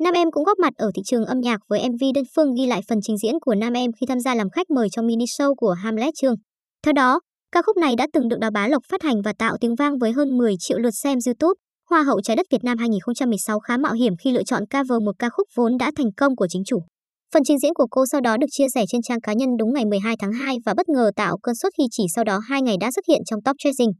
Nam em cũng góp mặt ở thị trường âm nhạc với MV đơn phương ghi lại phần trình diễn của Nam em khi tham gia làm khách mời trong mini show của Hamlet Trương. Theo đó, ca khúc này đã từng được Đào Bá Lộc phát hành và tạo tiếng vang với hơn 10 triệu lượt xem YouTube. Hoa hậu trái đất Việt Nam 2016 khá mạo hiểm khi lựa chọn cover một ca khúc vốn đã thành công của chính chủ. Phần trình diễn của cô sau đó được chia sẻ trên trang cá nhân đúng ngày 12 tháng 2 và bất ngờ tạo cơn sốt khi chỉ sau đó 2 ngày đã xuất hiện trong top trending.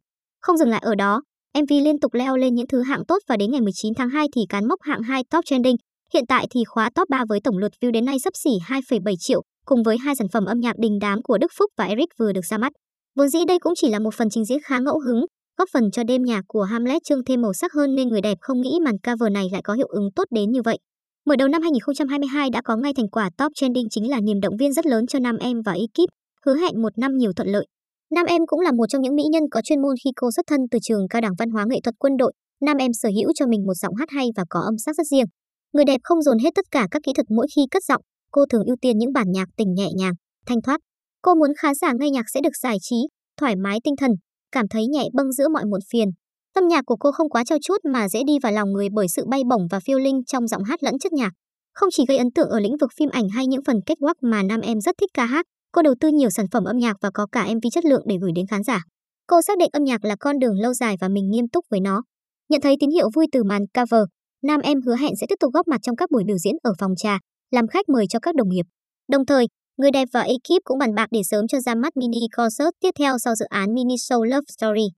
Không dừng lại ở đó, MV liên tục leo lên những thứ hạng tốt và đến ngày 19 tháng 2 thì cán mốc hạng 2 top trending. Hiện tại thì khóa top 3 với tổng lượt view đến nay sắp xỉ 2,7 triệu, cùng với hai sản phẩm âm nhạc đình đám của Đức Phúc và Eric vừa được ra mắt. Vốn dĩ đây cũng chỉ là một phần trình diễn khá ngẫu hứng, góp phần cho đêm nhạc của Hamlet trương thêm màu sắc hơn nên người đẹp không nghĩ màn cover này lại có hiệu ứng tốt đến như vậy. Mở đầu năm 2022 đã có ngay thành quả top trending chính là niềm động viên rất lớn cho nam em và ekip, hứa hẹn một năm nhiều thuận lợi. Nam em cũng là một trong những mỹ nhân có chuyên môn khi cô xuất thân từ trường cao đẳng văn hóa nghệ thuật quân đội. Nam em sở hữu cho mình một giọng hát hay và có âm sắc rất riêng. Người đẹp không dồn hết tất cả các kỹ thuật mỗi khi cất giọng, cô thường ưu tiên những bản nhạc tình nhẹ nhàng, thanh thoát. Cô muốn khán giả nghe nhạc sẽ được giải trí, thoải mái tinh thần, cảm thấy nhẹ bâng giữa mọi muộn phiền. Tâm nhạc của cô không quá trao chuốt mà dễ đi vào lòng người bởi sự bay bổng và phiêu linh trong giọng hát lẫn chất nhạc. Không chỉ gây ấn tượng ở lĩnh vực phim ảnh hay những phần kết quắc mà nam em rất thích ca hát, cô đầu tư nhiều sản phẩm âm nhạc và có cả MV chất lượng để gửi đến khán giả. Cô xác định âm nhạc là con đường lâu dài và mình nghiêm túc với nó. Nhận thấy tín hiệu vui từ màn cover, nam em hứa hẹn sẽ tiếp tục góp mặt trong các buổi biểu diễn ở phòng trà, làm khách mời cho các đồng nghiệp. Đồng thời, người đẹp và ekip cũng bàn bạc để sớm cho ra mắt mini concert tiếp theo sau dự án mini show Love Story.